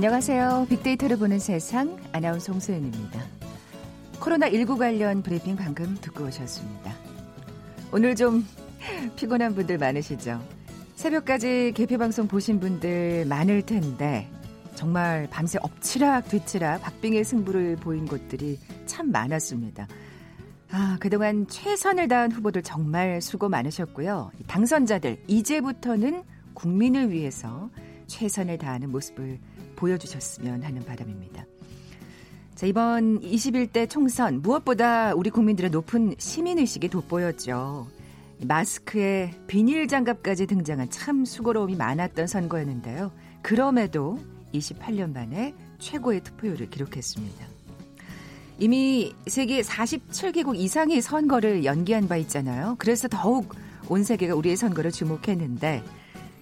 안녕하세요. 빅데이터를 보는 세상 아나운서 홍소연입니다. 코로나19 관련 브리핑 방금 듣고 오셨습니다. 오늘 좀 피곤한 분들 많으시죠? 새벽까지 개표 방송 보신 분들 많을 텐데 정말 밤새 엎치락 뒤치락 박빙의 승부를 보인 곳들이 참 많았습니다. 아, 그동안 최선을 다한 후보들 정말 수고 많으셨고요. 당선자들, 이제부터는 국민을 위해서 최선을 다하는 모습을 보여주셨으면 하는 바람입니다. 자, 이번 21대 총선 무엇보다 우리 국민들의 높은 시민의식이 돋보였죠. 마스크에 비닐 장갑까지 등장한 참 수고로움이 많았던 선거였는데요. 그럼에도 28년 만에 최고의 투표율을 기록했습니다. 이미 세계 47개국 이상의 선거를 연기한 바 있잖아요. 그래서 더욱 온 세계가 우리의 선거를 주목했는데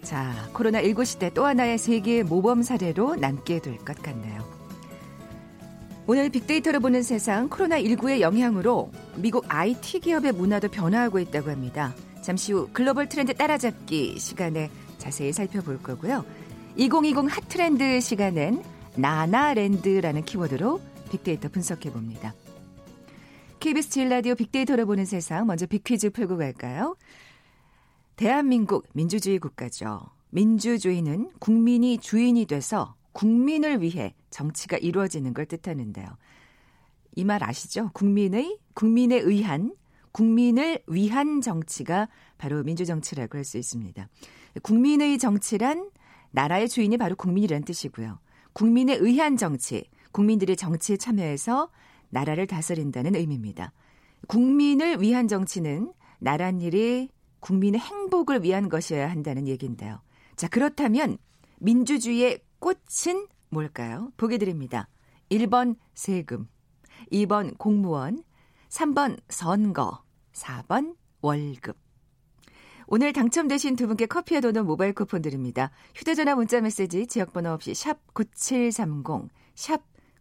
자, 코로나19 시대 또 하나의 세계의 모범 사례로 남게 될 것 같네요. 오늘 빅데이터를 보는 세상 코로나19의 영향으로 미국 IT 기업의 문화도 변화하고 있다고 합니다. 잠시 후 글로벌 트렌드 따라잡기 시간에 자세히 살펴볼 거고요. 2020 핫트렌드 시간엔 나나랜드라는 키워드로 빅데이터 분석해 봅니다. KBS 제일라디오 빅데이터를 보는 세상 먼저 빅퀴즈 풀고 갈까요? 대한민국 민주주의 국가죠. 민주주의는 국민이 주인이 돼서 국민을 위해 정치가 이루어지는 걸 뜻하는데요. 이 말 아시죠? 국민의, 국민에 의한, 국민을 위한 정치가 바로 민주정치라고 할 수 있습니다. 국민의 정치란 나라의 주인이 바로 국민이라는 뜻이고요. 국민에 의한 정치, 국민들이 정치에 참여해서 나라를 다스린다는 의미입니다. 국민을 위한 정치는 나란 일이 국민의 행복을 위한 것이어야 한다는 얘기인데요. 자, 그렇다면 민주주의의 꽃은 뭘까요? 보기 드립니다. 1번 세금, 2번 공무원, 3번 선거, 4번 월급. 오늘 당첨되신 두 분께 커피와 도넛 모바일 쿠폰 드립니다. 휴대전화 문자 메시지 지역번호 없이 샵 9730, 샵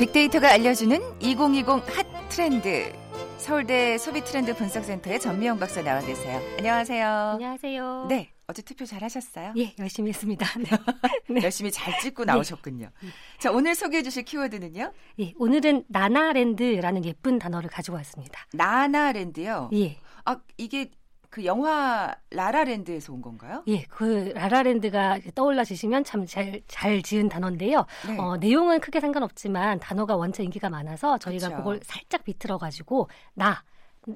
빅데이터가 알려주는 2020 핫 트렌드. 서울대 소비 트렌드 분석센터의 전미영 박사 나와 계세요. 안녕하세요. 안녕하세요. 네. 어제 투표 잘 하셨어요? 예, 열심히 했습니다. 네. 네. 열심히 잘 찍고 나오셨군요. 네. 자, 오늘 소개해 주실 키워드는요? 예, 오늘은 나나랜드라는 예쁜 단어를 가지고 왔습니다. 나나랜드요? 예. 아, 이게 그 영화 라라랜드에서 온 건가요? 예, 그 라라랜드가 떠올라지시면 참 잘 잘 지은 단어인데요. 네. 어, 내용은 크게 상관없지만 단어가 원체 인기가 많아서 저희가 그쵸. 그걸 살짝 비틀어 가지고 나,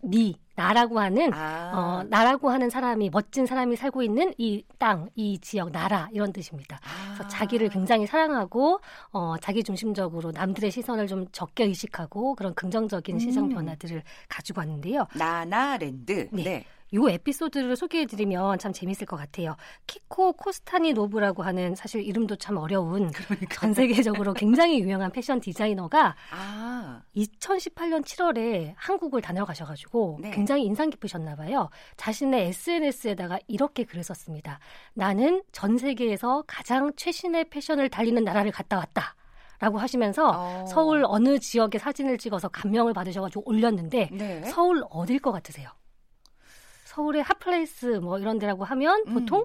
니, 나라고 하는 아. 어, 나라고 하는 사람이 멋진 사람이 살고 있는 이 땅, 이 지역, 나라 이런 뜻입니다. 아. 그래서 자기를 굉장히 사랑하고 어, 자기 중심적으로 남들의 시선을 좀 적게 의식하고 그런 긍정적인 음. 시장 변화들을 가지고 왔는데요. 나나랜드. 네. 네. 요 에피소드를 소개해드리면 참 재밌을 것 같아요. 키코 코스타니 노브라고 하는 사실 이름도 참 어려운 그러니까요. 전 세계적으로 굉장히 유명한 패션 디자이너가 아. 2018년 7월에 한국을 다녀가셔가지고 네. 굉장히 인상 깊으셨나 봐요. 자신의 SNS에다가 이렇게 글을 썼습니다. 나는 전 세계에서 가장 최신의 패션을 달리는 나라를 갔다 왔다. 라고 하시면서 어. 서울 어느 지역의 사진을 찍어서 감명을 받으셔가지고 올렸는데 네. 서울 어딜 것 같으세요? 서울의 hot place 뭐 이런 데라고 하면 음. 보통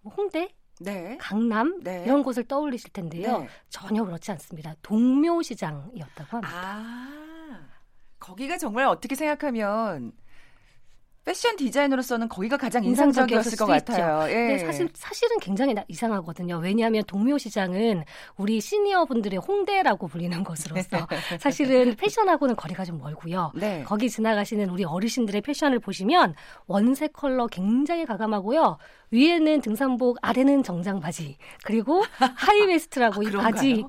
뭐 홍대, 네. 강남 네. 이런 곳을 떠올리실 텐데요. 네. 전혀 그렇지 않습니다. 동묘시장이었다고 합니다. 아, 거기가 정말 어떻게 생각하면 패션 디자이너로서는 거기가 가장 인상적이었을 것 같아요. 예. 근데 사실 사실은 굉장히 이상하거든요. 왜냐하면 동묘 시장은 우리 시니어 분들의 홍대라고 불리는 곳으로서 사실은 패션하고는 거리가 좀 멀고요. 네. 거기 지나가시는 우리 어르신들의 패션을 보시면 원색 컬러 굉장히 과감하고요. 위에는 등산복, 아래는 정장 바지, 그리고 high waist라고 아, 이 바지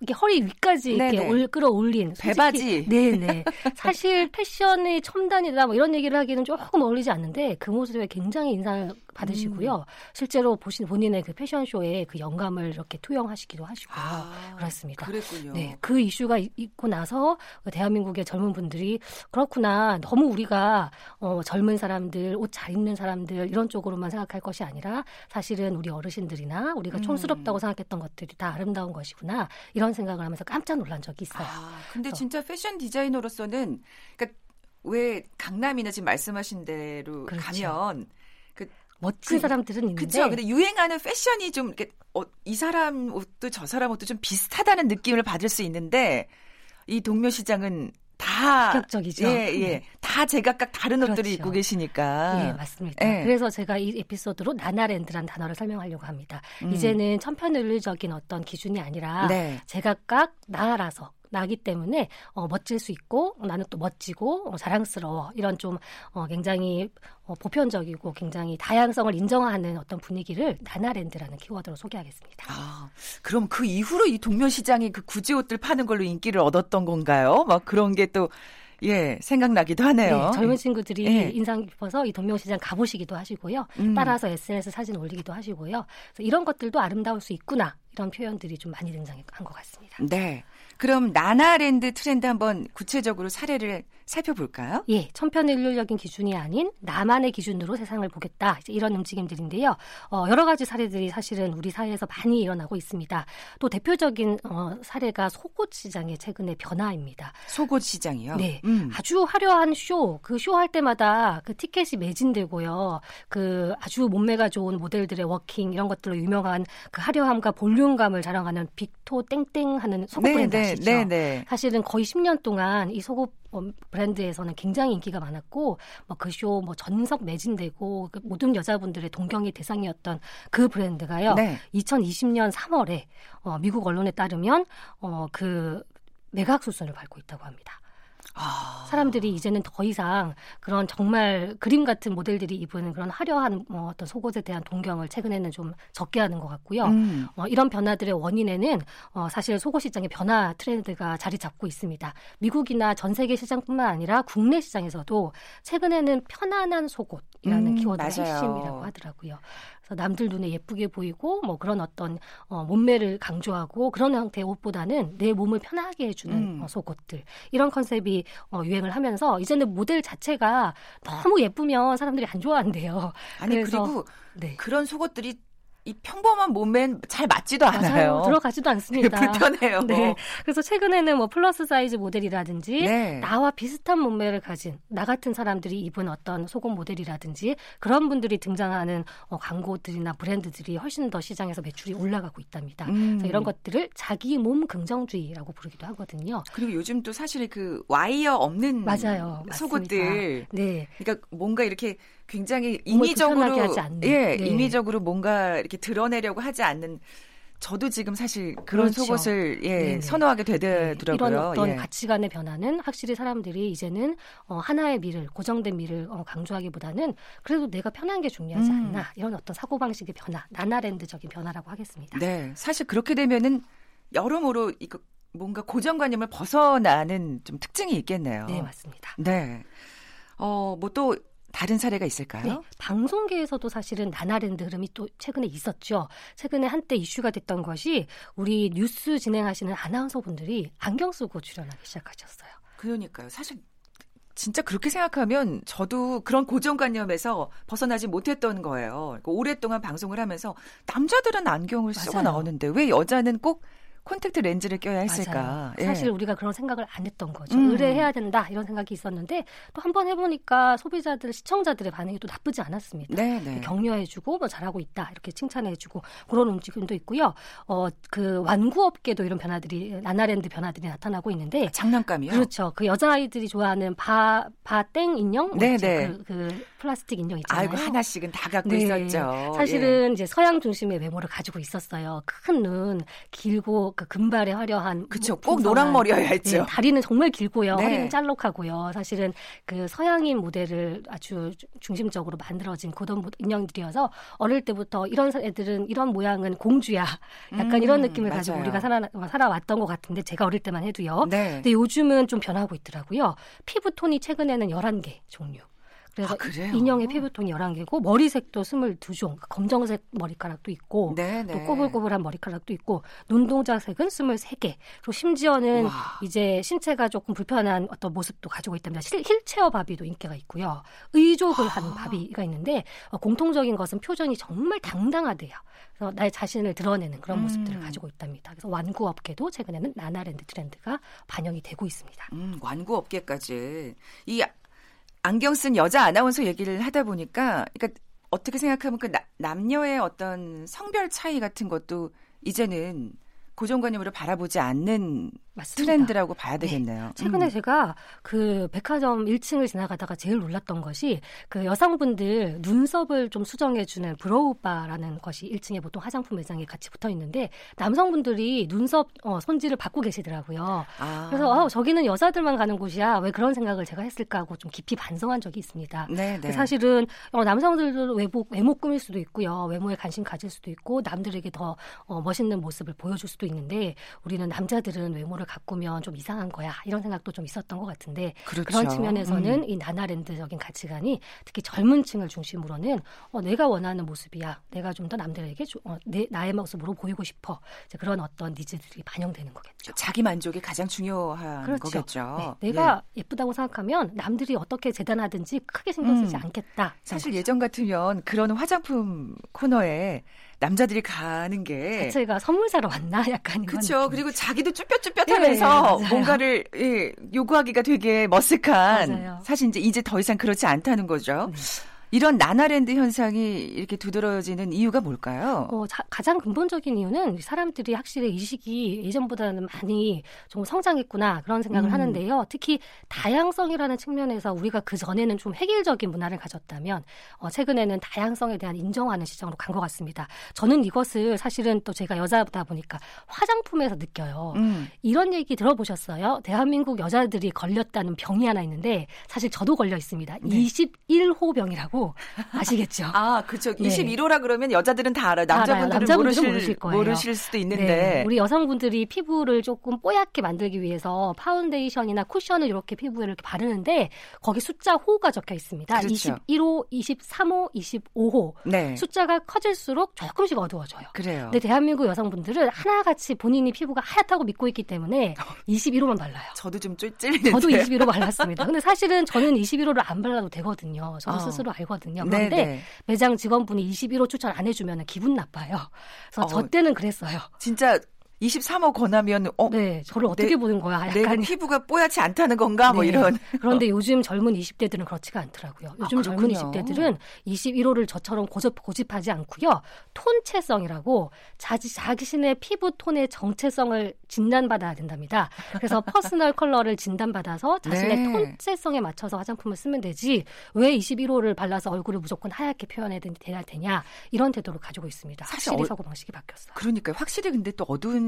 이게 허리 위까지 이렇게 올, 끌어올린 배바지. 네네. 사실 패션의 첨단이다 뭐 이런 얘기를 하기는 조금 어울리지 않는데 그 모습에 굉장히 인상을 받으시고요. 음. 실제로 보신 본인의 그 패션쇼에 그 영감을 이렇게 투영하시기도 하시고요. 아, 그렇습니다. 그랬군요. 네, 그 이슈가 있고 나서 대한민국의 젊은 분들이 그렇구나. 너무 우리가 어, 젊은 사람들, 옷 잘 입는 사람들 이런 쪽으로만 생각할 것이 아니라 사실은 우리 어르신들이나 우리가 촌스럽다고 음. 생각했던 것들이 다 아름다운 것이구나. 이런 생각을 하면서 깜짝 놀란 적이 있어요. 아, 근데 진짜 패션 디자이너로서는 그러니까 왜 강남이나 지금 말씀하신 대로 그렇죠. 가면 그 멋진 그, 사람들은 있는데 그렇죠. 근데 유행하는 패션이 좀 이렇게 어, 이 사람 옷도 저 사람 옷도 좀 비슷하다는 느낌을 받을 수 있는데 이 동묘 시장은 다 파격적이죠. 예, 예. 네. 다 제각각 다른 그렇죠. 옷들을 입고 계시니까. 예, 맞습니다. 예. 그래서 제가 이 에피소드로 나나랜드란 단어를 설명하려고 합니다. 음. 이제는 천편일률적인 어떤 기준이 아니라 네. 제각각 나라서 나기 때문에 어, 멋질 수 있고 나는 또 멋지고 어, 자랑스러워 이런 좀 어, 굉장히 어, 보편적이고 굉장히 다양성을 인정하는 어떤 분위기를 나나랜드라는 키워드로 소개하겠습니다. 아, 그럼 그 이후로 이 동묘 시장이 그 구지 옷들 파는 걸로 인기를 얻었던 건가요? 막 그런 게또 예, 생각나기도 하네요. 네, 젊은 친구들이 예. 인상 깊어서 이 동묘시장 가보시기도 하시고요. 음. 따라서 SNS 사진 올리기도 하시고요. 이런 것들도 아름다울 수 있구나. 이런 표현들이 좀 많이 등장한 것 같습니다. 네. 그럼 나나랜드 트렌드 한번 구체적으로 사례를 살펴볼까요? 예, 천편일률적인 기준이 아닌 나만의 기준으로 세상을 보겠다. 이런 움직임들인데요. 어, 여러 가지 사례들이 사실은 우리 사회에서 많이 일어나고 있습니다. 또 대표적인 어, 사례가 속옷 시장의 최근의 변화입니다. 속옷 시장이요? 네, 음. 아주 화려한 쇼, 그 쇼 할 때마다 그 티켓이 매진되고요. 그 아주 몸매가 좋은 모델들의 워킹 이런 것들로 유명한 그 화려함과 볼륨감을 자랑하는 빅토 땡땡 하는 속옷 네, 브랜드 네, 아시죠? 네, 네. 사실은 거의 10년 동안 이 속옷 어, 브랜드에서는 굉장히 인기가 많았고 뭐그쇼 뭐 전석 매진되고 그 모든 여자분들의 동경의 대상이었던 그 브랜드가요. 네. 2020년 3월에 어, 미국 언론에 따르면 어, 그 매각 수순을 밟고 있다고 합니다. 아. 사람들이 이제는 더 이상 그런 정말 그림 같은 모델들이 입은 그런 화려한 뭐 어떤 속옷에 대한 동경을 최근에는 좀 적게 하는 것 같고요. 음. 어, 이런 변화들의 원인에는 어, 사실 속옷 시장의 변화 트렌드가 자리 잡고 있습니다. 미국이나 전 세계 시장뿐만 아니라 국내 시장에서도 최근에는 편안한 속옷이라는 음, 키워드가 핵심이라고 하더라고요. 그래서 남들 눈에 예쁘게 보이고 뭐 그런 어떤 어, 몸매를 강조하고 그런 형태의 옷보다는 내 몸을 편하게 해주는 음. 어, 속옷들 이런 컨셉이 어, 유행을 하면서 이제는 모델 자체가 너무 예쁘면 사람들이 안 좋아한대요. 아니 그리고 네. 그런 속옷들이 이 평범한 몸매는 잘 맞지도 않아요. 맞아요. 들어가지도 않습니다. 불편해요. 네. 그래서 최근에는 뭐 plus size 모델이라든지 네. 나와 비슷한 몸매를 가진 나 같은 사람들이 입은 어떤 속옷 모델이라든지 그런 분들이 등장하는 어, 광고들이나 브랜드들이 훨씬 더 시장에서 매출이 올라가고 있답니다. 음. 그래서 이런 것들을 자기 몸 긍정주의라고 부르기도 하거든요. 그리고 요즘 또 사실 그 와이어 없는 맞아요. 속옷들. 맞습니다. 네. 그러니까 뭔가 이렇게 굉장히 인위적으로 예, 네. 인위적으로 뭔가 이렇게 드러내려고 하지 않는 저도 지금 사실 그런 그렇죠. 속옷을 예, 네네. 선호하게 되더라고요. 이런 어떤 예. 가치관의 변화는 확실히 사람들이 이제는 어, 하나의 미를 고정된 미를 어, 강조하기보다는 그래도 내가 편한 게 중요하지 음. 않나 이런 어떤 사고 방식의 변화, 나나랜드적인 변화라고 하겠습니다. 네, 사실 그렇게 되면은 여러모로 이거 뭔가 고정관념을 벗어나는 좀 특징이 있겠네요. 네, 맞습니다. 네. 어, 뭐 또 다른 사례가 있을까요? 네, 방송계에서도 사실은 나나랜드 흐름이 또 최근에 있었죠. 최근에 한때 이슈가 됐던 것이 우리 뉴스 진행하시는 아나운서분들이 안경 쓰고 출연하기 시작하셨어요. 그러니까요. 사실 진짜 그렇게 생각하면 저도 그런 고정관념에서 벗어나지 못했던 거예요. 그러니까 오랫동안 방송을 하면서 남자들은 안경을 쓰고 맞아요. 나오는데 왜 여자는 꼭 콘택트 렌즈를 껴야 했을까? 예. 사실 우리가 그런 생각을 안 했던 거죠. 음. 의뢰해야 된다 이런 생각이 있었는데 또 한 번 해보니까 소비자들, 시청자들의 반응이 또 나쁘지 않았습니다. 네, 네. 격려해주고 뭐 잘하고 있다 이렇게 칭찬해주고 그런 움직임도 있고요. 어 그 완구업계도 이런 변화들이 나나랜드 변화들이 나타나고 있는데 아, 장난감이요? 그렇죠. 그 여자아이들이 좋아하는 바 바땡 인형, 네, 네. 그, 그 플라스틱 인형 있잖아요. 아이고 하나씩은 다 갖고 네. 있었죠. 사실은 예. 이제 서양 중심의 외모를 가지고 있었어요. 큰 눈, 길고 그 금발의 화려한 그렇죠. 꼭 노랑 머리여야 했죠. 네, 다리는 정말 길고요. 네. 허리는 짤록하고요. 사실은 그 서양인 모델을 아주 중심적으로 만들어진 고던 인형들이어서 어릴 때부터 이런 애들은 이런 모양은 공주야. 약간 음, 이런 느낌을 맞아요. 가지고 우리가 살아 살아왔던 것 같은데 제가 어릴 때만 해도요. 네. 근데 요즘은 좀 변하고 있더라고요. 피부 톤이 최근에는 11개 종류. 그래서 아, 인형의 피부톤이 11개고 머리색도 22종. 그러니까 검정색 머리카락도 있고 네네. 또 네. 꼬불꼬불한 머리카락도 있고 눈동자색은 23개. 그리고 심지어는 와. 이제 신체가 조금 불편한 어떤 모습도 가지고 있답니다. 힐체어 바비도 인기가 있고요. 의족을 아. 하는 바비가 있는데 어, 공통적인 것은 표정이 정말 당당하대요. 그래서 나의 자신을 드러내는 그런 모습들을 음. 가지고 있답니다. 그래서 완구 업계도 최근에는 나나랜드 트렌드가 반영이 되고 있습니다. 음, 완구 업계까지 이 안경 쓴 여자 아나운서 얘기를 하다 보니까 그러니까 어떻게 생각하면 그 나, 남녀의 어떤 성별 차이 같은 것도 이제는 고정관념으로 바라보지 않는 맞습니다. 트렌드라고 봐야 네. 되겠네요. 네. 최근에 음. 제가 그 백화점 1층을 지나가다가 제일 놀랐던 것이 그 여성분들 눈썹을 좀 수정해주는 브로우바라는 것이 1층에 보통 화장품 매장에 같이 붙어 있는데 남성분들이 눈썹 어, 손질을 받고 계시더라고요. 아. 그래서 아, 저기는 여자들만 가는 곳이야. 왜 그런 생각을 제가 했을까 하고 좀 깊이 반성한 적이 있습니다. 네, 네. 사실은 어, 남성들도 외모, 외모 꾸밀 수도 있고요. 외모에 관심 가질 수도 있고 남들에게 더 어, 멋있는 모습을 보여줄 수도 있는데 우리는 남자들은 외모를 가꾸면 좀 이상한 거야 이런 생각도 좀 있었던 것 같은데 그렇죠. 그런 측면에서는 음. 이 나나랜드적인 가치관이 특히 젊은 층을 중심으로는 어, 내가 원하는 모습이야 내가 좀 더 남들에게 어, 내, 나의 모습으로 보이고 싶어 그런 어떤 니즈들이 반영되는 거겠죠. 자기 만족이 가장 중요한 그렇죠. 거겠죠. 네. 내가 예. 예쁘다고 생각하면 남들이 어떻게 재단하든지 크게 신경 쓰지 음. 않겠다. 사실 예전 같으면 그런 화장품 코너에 남자들이 가는 게 자체가 선물 사러 왔나 약간 그렇죠. 그리고 자기도 쭈뼛쭈뼛하면서 네, 뭔가를 예, 요구하기가 되게 머쓱한 맞아요. 사실 이제 이제 더 이상 그렇지 않다는 거죠. 네. 이런 나나랜드 현상이 이렇게 두드러지는 이유가 뭘까요? 어, 자, 가장 근본적인 이유는 사람들이 확실히 이 시기 예전보다는 많이 좀 성장했구나 그런 생각을 음. 하는데요. 특히 다양성이라는 측면에서 우리가 그 전에는 좀 획일적인 문화를 가졌다면 어, 최근에는 다양성에 대한 인정하는 시장으로 간 것 같습니다. 저는 이것을 사실은 또 제가 여자다 보니까 화장품에서 느껴요. 음. 이런 얘기 들어보셨어요? 대한민국 여자들이 걸렸다는 병이 하나 있는데 사실 저도 걸려 있습니다. 네. 21호 병이라고. 있다고 아시겠죠? 아, 그렇죠. 네. 21호라 그러면 여자들은 다 알아요. 남자분들은 다 모르실, 모르실, 거예요. 모르실 수도 있는데. 네. 우리 여성분들이 피부를 조금 뽀얗게 만들기 위해서 파운데이션이나 쿠션을 이렇게 피부에 이렇게 바르는데 거기 숫자 호가 적혀 있습니다. 그렇죠. 21호, 23호, 25호. 네. 숫자가 커질수록 조금씩 어두워져요. 그래요. 근데 대한민국 여성분들은 하나같이 본인이 피부가 하얗다고 믿고 있기 때문에 21호만 발라요. 저도 좀 찔리는데. 저도 21호 발랐습니다. 근데 사실은 저는 21호를 안 발라도 되거든요. 저도 어. 스스로 알고 되거든요. 그런데 네네. 매장 직원분이 21호 추천 안 해주면 기분 나빠요. 그래서 어, 저 때는 그랬어요. 진짜 23호 권하면 어, 네, 저를 어떻게 내, 보는 거야? 약간 피부가 뽀얗지 않다는 건가? 뭐 네. 뭐 이런. 그런데 요즘 젊은 20대들은 그렇지가 않더라고요. 요즘 아, 젊은 20대들은 21호를 저처럼 고집, 고집하지 않고요. 톤체성이라고 자기 자신의 피부 톤의 정체성을 진단받아야 된답니다. 그래서 personal color를 진단받아서 자신의 네. 톤체성에 맞춰서 화장품을 쓰면 되지 왜 21호를 발라서 얼굴을 무조건 하얗게 표현해야 되냐 이런 태도를 가지고 있습니다. 사실 확실히 어, 사고 방식이 바뀌었어요. 그러니까 확실히 근데 또 어두운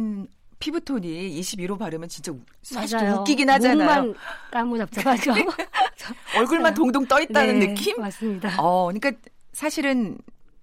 피부톤이 21호 바르면 진짜 사실 좀 웃기긴 하잖아요. 몸만 까무잡잡하죠. 얼굴만 동동 떠 있다는 네, 느낌? 맞습니다. 어, 그러니까 사실은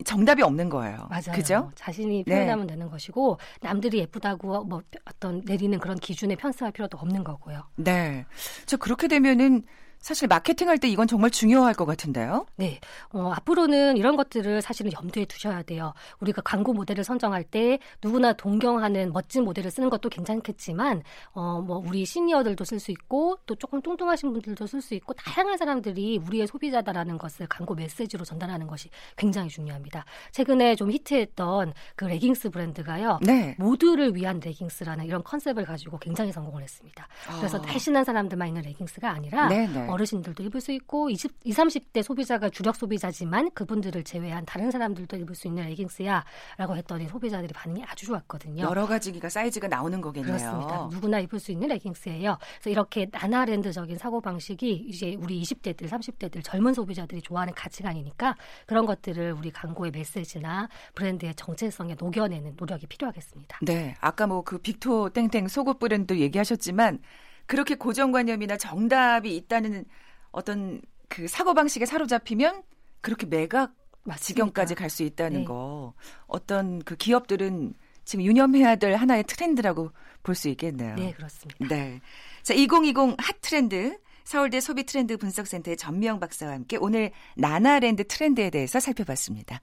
정답이 없는 거예요. 맞아요. 그죠? 자신이 네. 표현하면 네. 되는 것이고 남들이 예쁘다고 뭐 어떤 내리는 그런 기준에 편승할 필요도 없는 거고요. 네. 저 그렇게 되면은 사실 마케팅할 때 이건 정말 중요할 것 같은데요. 네. 어, 앞으로는 이런 것들을 사실은 염두에 두셔야 돼요. 우리가 광고 모델을 선정할 때 누구나 동경하는 멋진 모델을 쓰는 것도 괜찮겠지만 어, 뭐 우리 시니어들도 쓸 수 있고 또 조금 뚱뚱하신 분들도 쓸 수 있고 다양한 사람들이 우리의 소비자다라는 것을 광고 메시지로 전달하는 것이 굉장히 중요합니다. 최근에 좀 히트했던 그 레깅스 브랜드가요. 네. 모두를 위한 레깅스라는 이런 컨셉을 가지고 굉장히 성공을 했습니다. 그래서 아. 날씬한 사람들만 있는 레깅스가 아니라 네 네. 네. 어르신들도 입을 수 있고 20, 20, 30대 소비자가 주력 소비자지만 그분들을 제외한 다른 사람들도 입을 수 있는 레깅스야라고 했더니 소비자들이 반응이 아주 좋았거든요. 여러 가지가 사이즈가 나오는 거겠네요. 그렇습니다. 누구나 입을 수 있는 레깅스예요. 그래서 이렇게 나나랜드적인 사고 방식이 이제 우리 20대들, 30대들 젊은 소비자들이 좋아하는 가치관이니까 그런 것들을 우리 광고의 메시지나 브랜드의 정체성에 녹여내는 노력이 필요하겠습니다. 네, 아까 뭐 그 빅토 땡땡 속옷 브랜드 얘기하셨지만 그렇게 고정관념이나 정답이 있다는 어떤 그 사고방식에 사로잡히면 그렇게 매각. 지경까지 갈 수 있다는 네. 거. 어떤 그 기업들은 지금 유념해야 될 하나의 트렌드라고 볼 수 있겠네요. 네, 그렇습니다. 네. 자, 2020 핫 트렌드 서울대 소비 트렌드 분석센터의 전미영 박사와 함께 오늘 나나랜드 트렌드에 대해서 살펴봤습니다.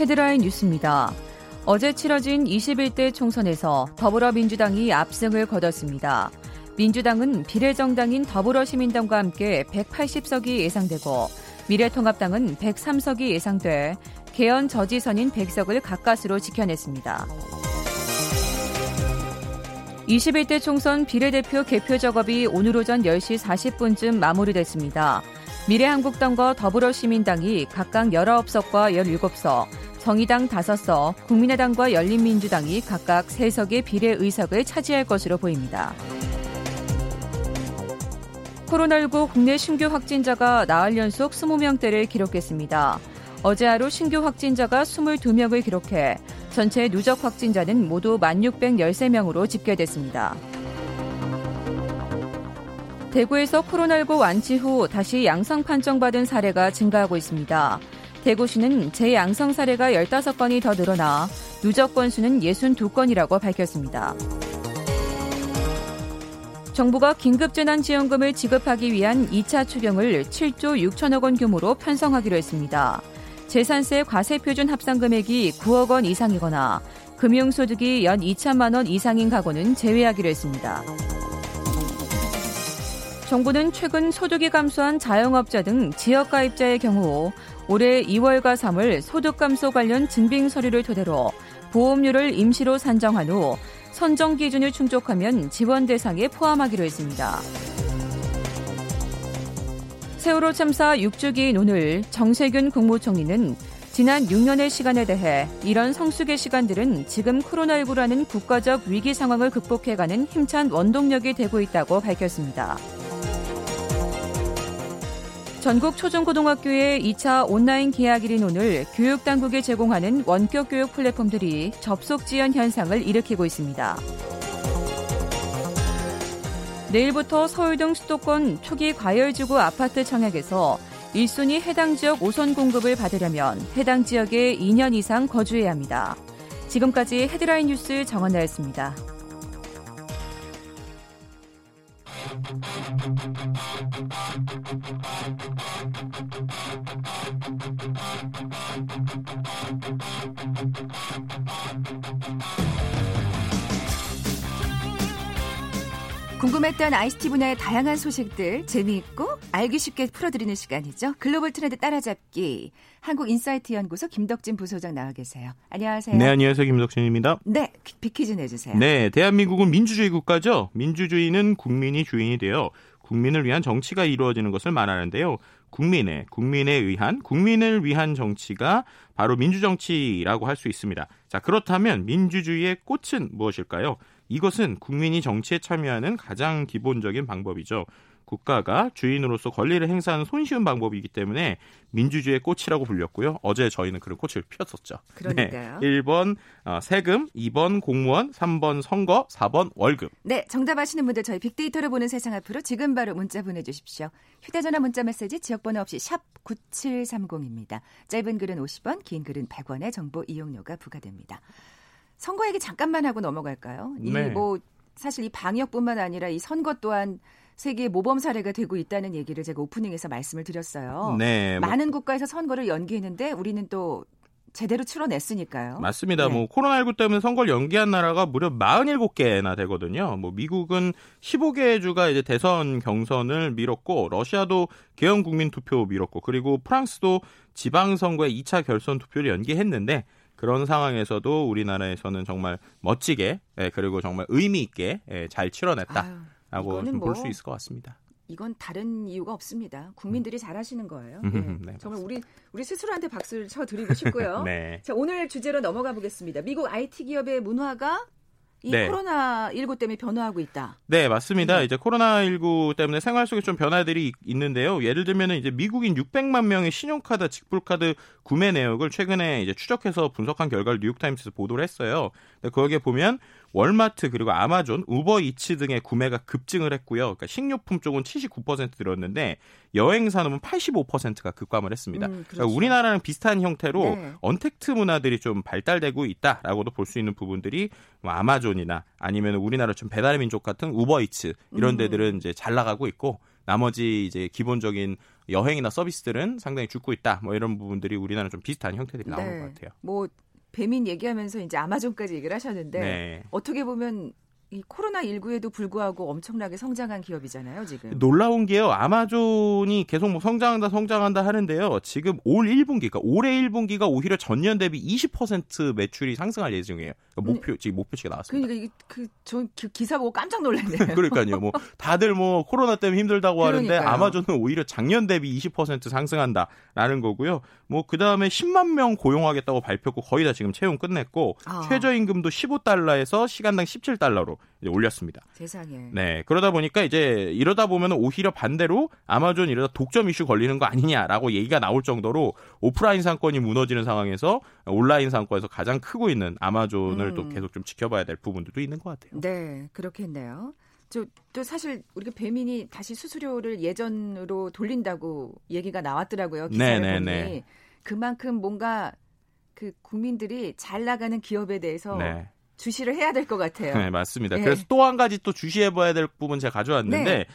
헤드라인 뉴스입니다. 어제 치러진 21대 총선에서 더불어민주당이 압승을 거뒀습니다. 민주당은 비례정당인 더불어시민당과 함께 180석이 예상되고 미래통합당은 103석이 예상돼 개헌 저지선인 100석을 가까스로 지켜냈습니다. 21대 총선 비례대표 개표 작업이 오늘 오전 10시 40분쯤 마무리됐습니다. 미래한국당과 더불어시민당이 각각 19석과 17석, 정의당 5석, 국민의당과 열린민주당이 각각 3석의 비례 의석을 차지할 것으로 보입니다. 코로나19 국내 신규 확진자가 나흘 연속 20명대를 기록했습니다. 어제 하루 신규 확진자가 22명을 기록해 전체 누적 확진자는 모두 1,613명으로 집계됐습니다. 대구에서 코로나19 완치 후 다시 양성 판정받은 사례가 증가하고 있습니다. 대구시는 재양성 사례가 15건이 더 늘어나 누적 건수는 62건이라고 밝혔습니다. 정부가 긴급재난지원금을 지급하기 위한 2차 추경을 7조 6천억 원 규모로 편성하기로 했습니다. 재산세 과세표준 합산 금액이 9억 원 이상이거나 금융소득이 연 2천만 원 이상인 가구는 제외하기로 했습니다. 정부는 최근 소득이 감소한 자영업자 등 지역가입자의 경우 올해 2월과 3월 소득 감소 관련 증빙 서류를 토대로 보험료를 임시로 산정한 후 선정 기준을 충족하면 지원 대상에 포함하기로 했습니다. 세월호 참사 6주기인 오늘 정세균 국무총리는 지난 6년의 시간에 대해 이런 성숙의 시간들은 지금 코로나19라는 국가적 위기 상황을 극복해가는 힘찬 원동력이 되고 있다고 밝혔습니다. 전국 초중고등학교의 2차 온라인 개학일인 오늘 교육당국이 제공하는 원격 교육 플랫폼들이 접속 지연 현상을 일으키고 있습니다. 내일부터 서울 등 수도권 초기 과열지구 아파트 청약에서 1순위 해당 지역 5선 공급을 받으려면 해당 지역에 2년 이상 거주해야 합니다. 지금까지 헤드라인 뉴스 정원나였습니다. Thank you. 궁금했던 ICT 분야의 다양한 소식들 재미있고 알기 쉽게 풀어드리는 시간이죠. 글로벌 트렌드 따라잡기. 한국인사이트 연구소 김덕진 부소장 나와 계세요. 안녕하세요. 네, 안녕하세요. 김덕진입니다. 네, 비키즈 내주세요. 네, 대한민국은 민주주의 국가죠. 민주주의는 국민이 주인이 되어 국민을 위한 정치가 이루어지는 것을 말하는데요. 국민의, 국민에 의한, 국민을 위한 정치가 바로 민주정치라고 할 수 있습니다. 자, 그렇다면 민주주의의 꽃은 무엇일까요? 이것은 국민이 정치에 참여하는 가장 기본적인 방법이죠. 국가가 주인으로서 권리를 행사하는 손쉬운 방법이기 때문에 민주주의의 꽃이라고 불렸고요. 어제 저희는 그런 꽃을 피웠었죠. 그러니까요. 네. 1번 어, 세금, 2번 공무원, 3번 선거, 4번 월급. 네, 정답 아시는 분들 저희 빅데이터를 보는 세상 앞으로 지금 바로 문자 보내주십시오. 휴대전화 문자 메시지 지역번호 없이 샵 9730입니다. 짧은 글은 50원, 긴 글은 100원의 정보 이용료가 부과됩니다. 선거 얘기 잠깐만 하고 넘어갈까요? 네. 이뭐 사실 이 방역뿐만 아니라 이 선거 또한 세계 모범 사례가 되고 있다는 얘기를 제가 오프닝에서 말씀을 드렸어요. 네. 뭐. 많은 국가에서 선거를 연기했는데 우리는 또 제대로 치러냈으니까요. 맞습니다. 네. 뭐 코로나19 때문에 선거를 연기한 나라가 무려 47개나 되거든요. 뭐 미국은 15개 주가 이제 대선 경선을 미뤘고 러시아도 개헌 국민 투표 미뤘고 그리고 프랑스도 지방 선거의 2차 결선 투표를 연기했는데 그런 상황에서도 우리나라에서는 정말 멋지게 예, 그리고 정말 의미 있게 예, 잘 치러냈다라고 볼수 뭐 있을 것 같습니다. 이건 다른 이유가 없습니다. 국민들이 잘하시는 거예요. 음, 네. 네, 정말 우리 우리 스스로한테 박수를 쳐드리고 싶고요. 네. 자 오늘 주제로 넘어가 보겠습니다. 미국 IT 기업의 문화가 이 네. 코로나 19 때문에 변화하고 있다. 네, 맞습니다. 네. 이제 코로나 19 때문에 생활 속에 좀 변화들이 있- 있는데요. 예를 들면 이제 미국인 600만 명의 신용카드, 직불카드 구매 내역을 최근에 이제 추적해서 분석한 결과를 뉴욕타임스에서 보도를 했어요. 근데 거기에 보면 월마트 그리고 아마존, 우버이츠 등의 구매가 급증을 했고요. 그러니까 식료품 쪽은 79% 늘었는데 여행 산업은 85%가 급감을 했습니다. 음, 그러니까 그렇죠. 그러니까 우리나라랑 비슷한 형태로 네. 언택트 문화들이 좀 발달되고 있다라고도 볼 수 있는 부분들이 뭐 아마존이나 아니면 우리나라 좀 배달의 민족 같은 우버이츠 이런 음. 데들은 이제 잘 나가고 있고 나머지 이제 기본적인 여행이나 서비스들은 상당히 죽고 있다. 뭐 이런 부분들이 우리나라 좀 비슷한 형태들이 나오는 네. 것 같아요. 뭐 배민 얘기하면서 이제 아마존까지 얘기를 하셨는데 네. 어떻게 보면 이 코로나 19에도 불구하고 엄청나게 성장한 기업이잖아요, 지금. 놀라운 게요. 아마존이 계속 뭐 성장한다, 성장한다 하는데요. 지금 올 1분기, 그러니까 올해 1분기가 오히려 전년 대비 20% 매출이 상승할 예정이에요. 그러니까 목표 음, 지금 목표치가 나왔습니다. 그러니까 이게 그 저 기사 보고 깜짝 놀랐네요. 그러니까요. 뭐 다들 뭐 코로나 때문에 힘들다고 그러니까요. 하는데 아마존은 오히려 작년 대비 20% 상승한다라는 거고요. 뭐 그 다음에 10만 명 고용하겠다고 발표했고 거의 다 지금 채용 끝냈고 아. 최저임금도 15달러에서 시간당 17달러로 이제 올렸습니다. 세상에. 네. 그러다 보니까 이제 이러다 보면 오히려 반대로 아마존 이러다 독점 이슈 걸리는 거 아니냐라고 얘기가 나올 정도로 오프라인 상권이 무너지는 상황에서 온라인 상권에서 가장 크고 있는 아마존을 음. 또 계속 좀 지켜봐야 될 부분들도 있는 것 같아요. 네. 그렇겠네요. 저, 또 사실 우리가 배민이 다시 수수료를 예전으로 돌린다고 얘기가 나왔더라고요. 기사를 네네네. 보니 네. 그만큼 뭔가 그 국민들이 잘 나가는 기업에 대해서 네. 주시를 해야 될 것 같아요. 네, 맞습니다. 네. 그래서 또 한 가지 또 주시해봐야 될 부분 제가 가져왔는데 네.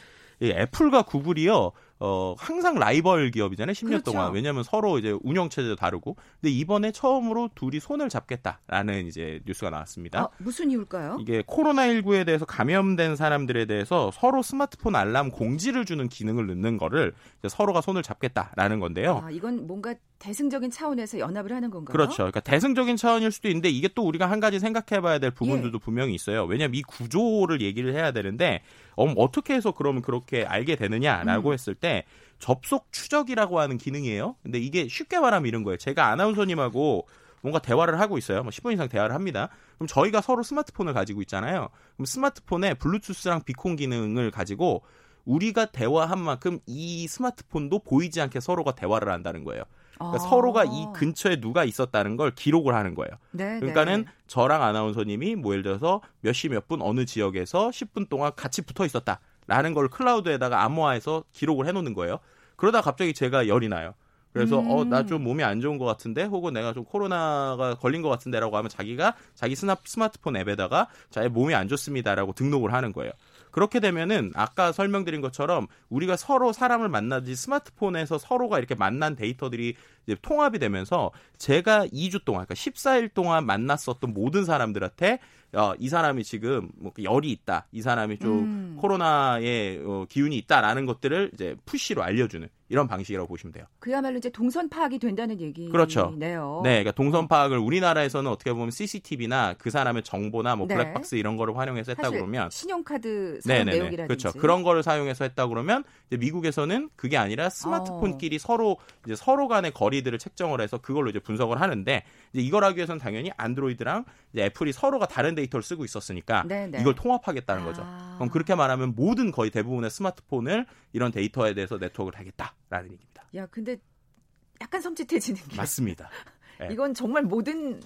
이 애플과 구글이요. 어, 항상 라이벌 기업이잖아요. 10년 그렇죠. 동안. 왜냐하면 서로 이제 운영 체제도 다르고. 근데 이번에 처음으로 둘이 손을 잡겠다라는 이제 뉴스가 나왔습니다. 아, 무슨 이유일까요? 이게 코로나19에 대해서 감염된 사람들에 대해서 서로 스마트폰 알람 공지를 주는 기능을 넣는 거를 서로가 손을 잡겠다라는 건데요. 아, 이건 뭔가 대승적인 차원에서 연합을 하는 건가요? 그렇죠. 그러니까 대승적인 차원일 수도 있는데 이게 또 우리가 한 가지 생각해 봐야 될 부분들도 예. 분명히 있어요. 왜냐하면 이 구조를 얘기를 해야 되는데 어, 어떻게 해서 그러면 그렇게 알게 되느냐라고 음. 했을 때 접속 추적이라고 하는 기능이에요. 근데 이게 쉽게 말하면 이런 거예요. 제가 아나운서님하고 뭔가 대화를 하고 있어요. 뭐 10분 이상 대화를 합니다. 그럼 저희가 서로 스마트폰을 가지고 있잖아요. 그럼 스마트폰에 블루투스랑 비콘 기능을 가지고 우리가 대화한 만큼 이 스마트폰도 보이지 않게 서로가 대화를 한다는 거예요. 그러니까 아. 서로가 이 근처에 누가 있었다는 걸 기록을 하는 거예요. 네, 그러니까는 네. 저랑 아나운서님이 뭐 예를 들어서 몇 시 몇 분 어느 지역에서 10분 동안 같이 붙어 있었다 라는 걸 클라우드에다가 암호화해서 기록을 해놓는 거예요. 그러다 갑자기 제가 열이 나요. 그래서 음. 어나 좀 몸이 안 좋은 것 같은데 혹은 내가 좀 코로나가 걸린 것 같은데라고 하면 자기가 자기 스마트폰 앱에다가 자기 몸이 안 좋습니다라고 등록을 하는 거예요. 그렇게 되면은 아까 설명드린 것처럼 우리가 서로 사람을 만나지 스마트폰에서 서로가 이렇게 만난 데이터들이 이제 통합이 되면서 제가 2주 동안 그러니까 14일 동안 만났었던 모든 사람들한테 어, 이 사람이 지금 뭐 열이 있다. 이 사람이 좀 음. 코로나의 어, 기운이 있다라는 것들을 이제 푸시로 알려주는 이런 방식이라고 보시면 돼요. 그야말로 이제 동선 파악이 된다는 얘기네요. 그렇죠. 네, 그러니까 동선 파악을 우리나라에서는 어떻게 보면 CCTV나 그 사람의 정보나 뭐 네. 블랙박스 이런 거를 활용해서 했다 그러면 신용카드 사용 네네네. 내용이라든지 그렇죠. 그런 거를 사용해서 했다 그러면 미국에서는 그게 아니라 스마트폰끼리 어. 서로 이제 서로 간의 거리 들을 책정을 해서 그걸로 이제 분석을 하는데 이제 이걸 하기 위해서는 당연히 안드로이드랑 애플이 서로가 다른 데이터를 쓰고 있었으니까 네네. 이걸 통합하겠다는 거죠. 아. 그럼 그렇게 말하면 모든 거의 대부분의 스마트폰을 이런 데이터에 대해서 네트워크를 하겠다라는 얘기입니다. 야, 근데 약간 섬찟해지는 게 맞습니다. 네. 이건 정말 모든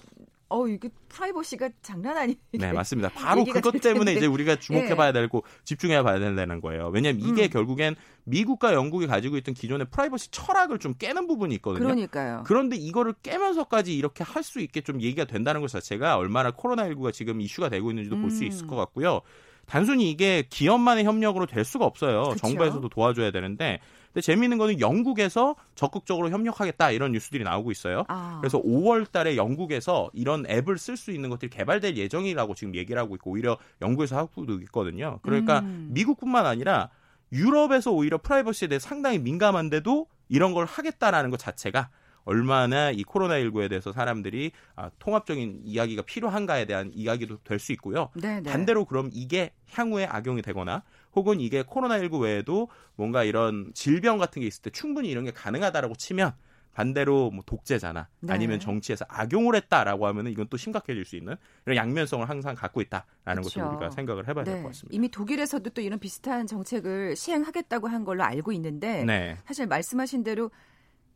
어, 이게 프라이버시가 장난 아니에요. 네, 맞습니다. 바로 그것 때문에 이제 우리가 주목해봐야 네. 되고 집중해봐야 된다는 거예요. 왜냐하면 이게 음. 결국엔 미국과 영국이 가지고 있던 기존의 프라이버시 철학을 좀 깨는 부분이 있거든요. 그러니까요. 그런데 이거를 깨면서까지 이렇게 할 수 있게 좀 얘기가 된다는 것 자체가 얼마나 코로나19가 지금 이슈가 되고 있는지도 음. 볼수 있을 것 같고요. 단순히 이게 기업만의 협력으로 될 수가 없어요. 그쵸? 정부에서도 도와줘야 되는데 근데 재미있는 거는 영국에서 적극적으로 협력하겠다 이런 뉴스들이 나오고 있어요. 아. 그래서 5월 달에 영국에서 이런 앱을 쓸 수 있는 것들이 개발될 예정이라고 지금 얘기를 하고 있고 오히려 영국에서 하고 있거든요. 그러니까 음. 미국뿐만 아니라 유럽에서 오히려 프라이버시에 대해 상당히 민감한데도 이런 걸 하겠다라는 것 자체가 얼마나 이 코로나19에 대해서 사람들이 아, 통합적인 이야기가 필요한가에 대한 이야기도 될 수 있고요. 네네. 네. 반대로 그럼 이게 향후에 악용이 되거나 혹은 이게 코로나19 외에도 뭔가 이런 질병 같은 게 있을 때 충분히 이런 게 가능하다라고 치면 반대로 뭐 독재자나 네. 아니면 정치에서 악용을 했다라고 하면은 이건 또 심각해질 수 있는 이런 양면성을 항상 갖고 있다라는 그렇죠. 것을 우리가 생각을 해봐야 네. 될것 같습니다. 이미 독일에서도 또 이런 비슷한 정책을 시행하겠다고 한 걸로 알고 있는데 네. 사실 말씀하신 대로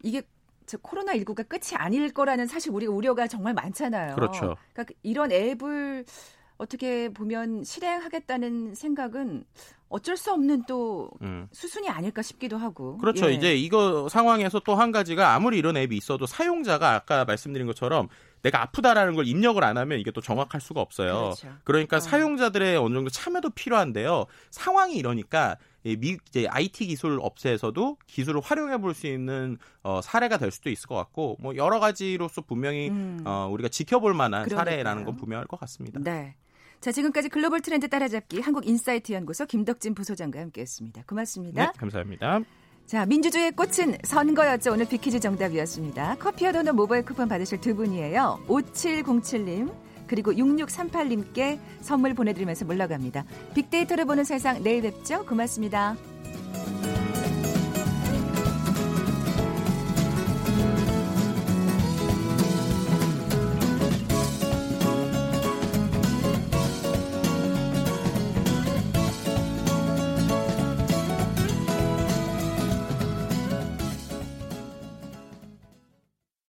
이게 코로나 19가 끝이 아닐 거라는 사실 우리 우려가 정말 많잖아요. 그렇죠. 그러니까 이런 앱을 어떻게 보면 실행하겠다는 생각은 어쩔 수 없는 또 음. 수순이 아닐까 싶기도 하고. 그렇죠. 예. 이제 이거 상황에서 또 한 가지가 아무리 이런 앱이 있어도 사용자가 아까 말씀드린 것처럼 내가 아프다라는 걸 입력을 안 하면 이게 또 정확할 수가 없어요. 그렇죠. 그러니까 어. 사용자들의 어느 정도 참여도 필요한데요. 상황이 이러니까 미 이제 IT 기술 업체에서도 기술을 활용해 볼 수 있는 어, 사례가 될 수도 있을 것 같고 뭐 여러 가지로서 분명히 음. 어, 우리가 지켜볼 만한 그러니까요. 사례라는 건 분명할 것 같습니다. 네. 자, 지금까지 글로벌 트렌드 따라잡기 한국인사이트 연구소 김덕진 부소장과 함께했습니다. 고맙습니다. 네, 감사합니다. 자, 민주주의의 꽃은 선거였죠. 오늘 비키즈 정답이었습니다. 커피와 도넛 모바일 쿠폰 받으실 두 분이에요. 5707님, 그리고 6638님께 선물 보내드리면서 물러갑니다. 빅데이터를 보는 세상 내일 뵙죠. 고맙습니다.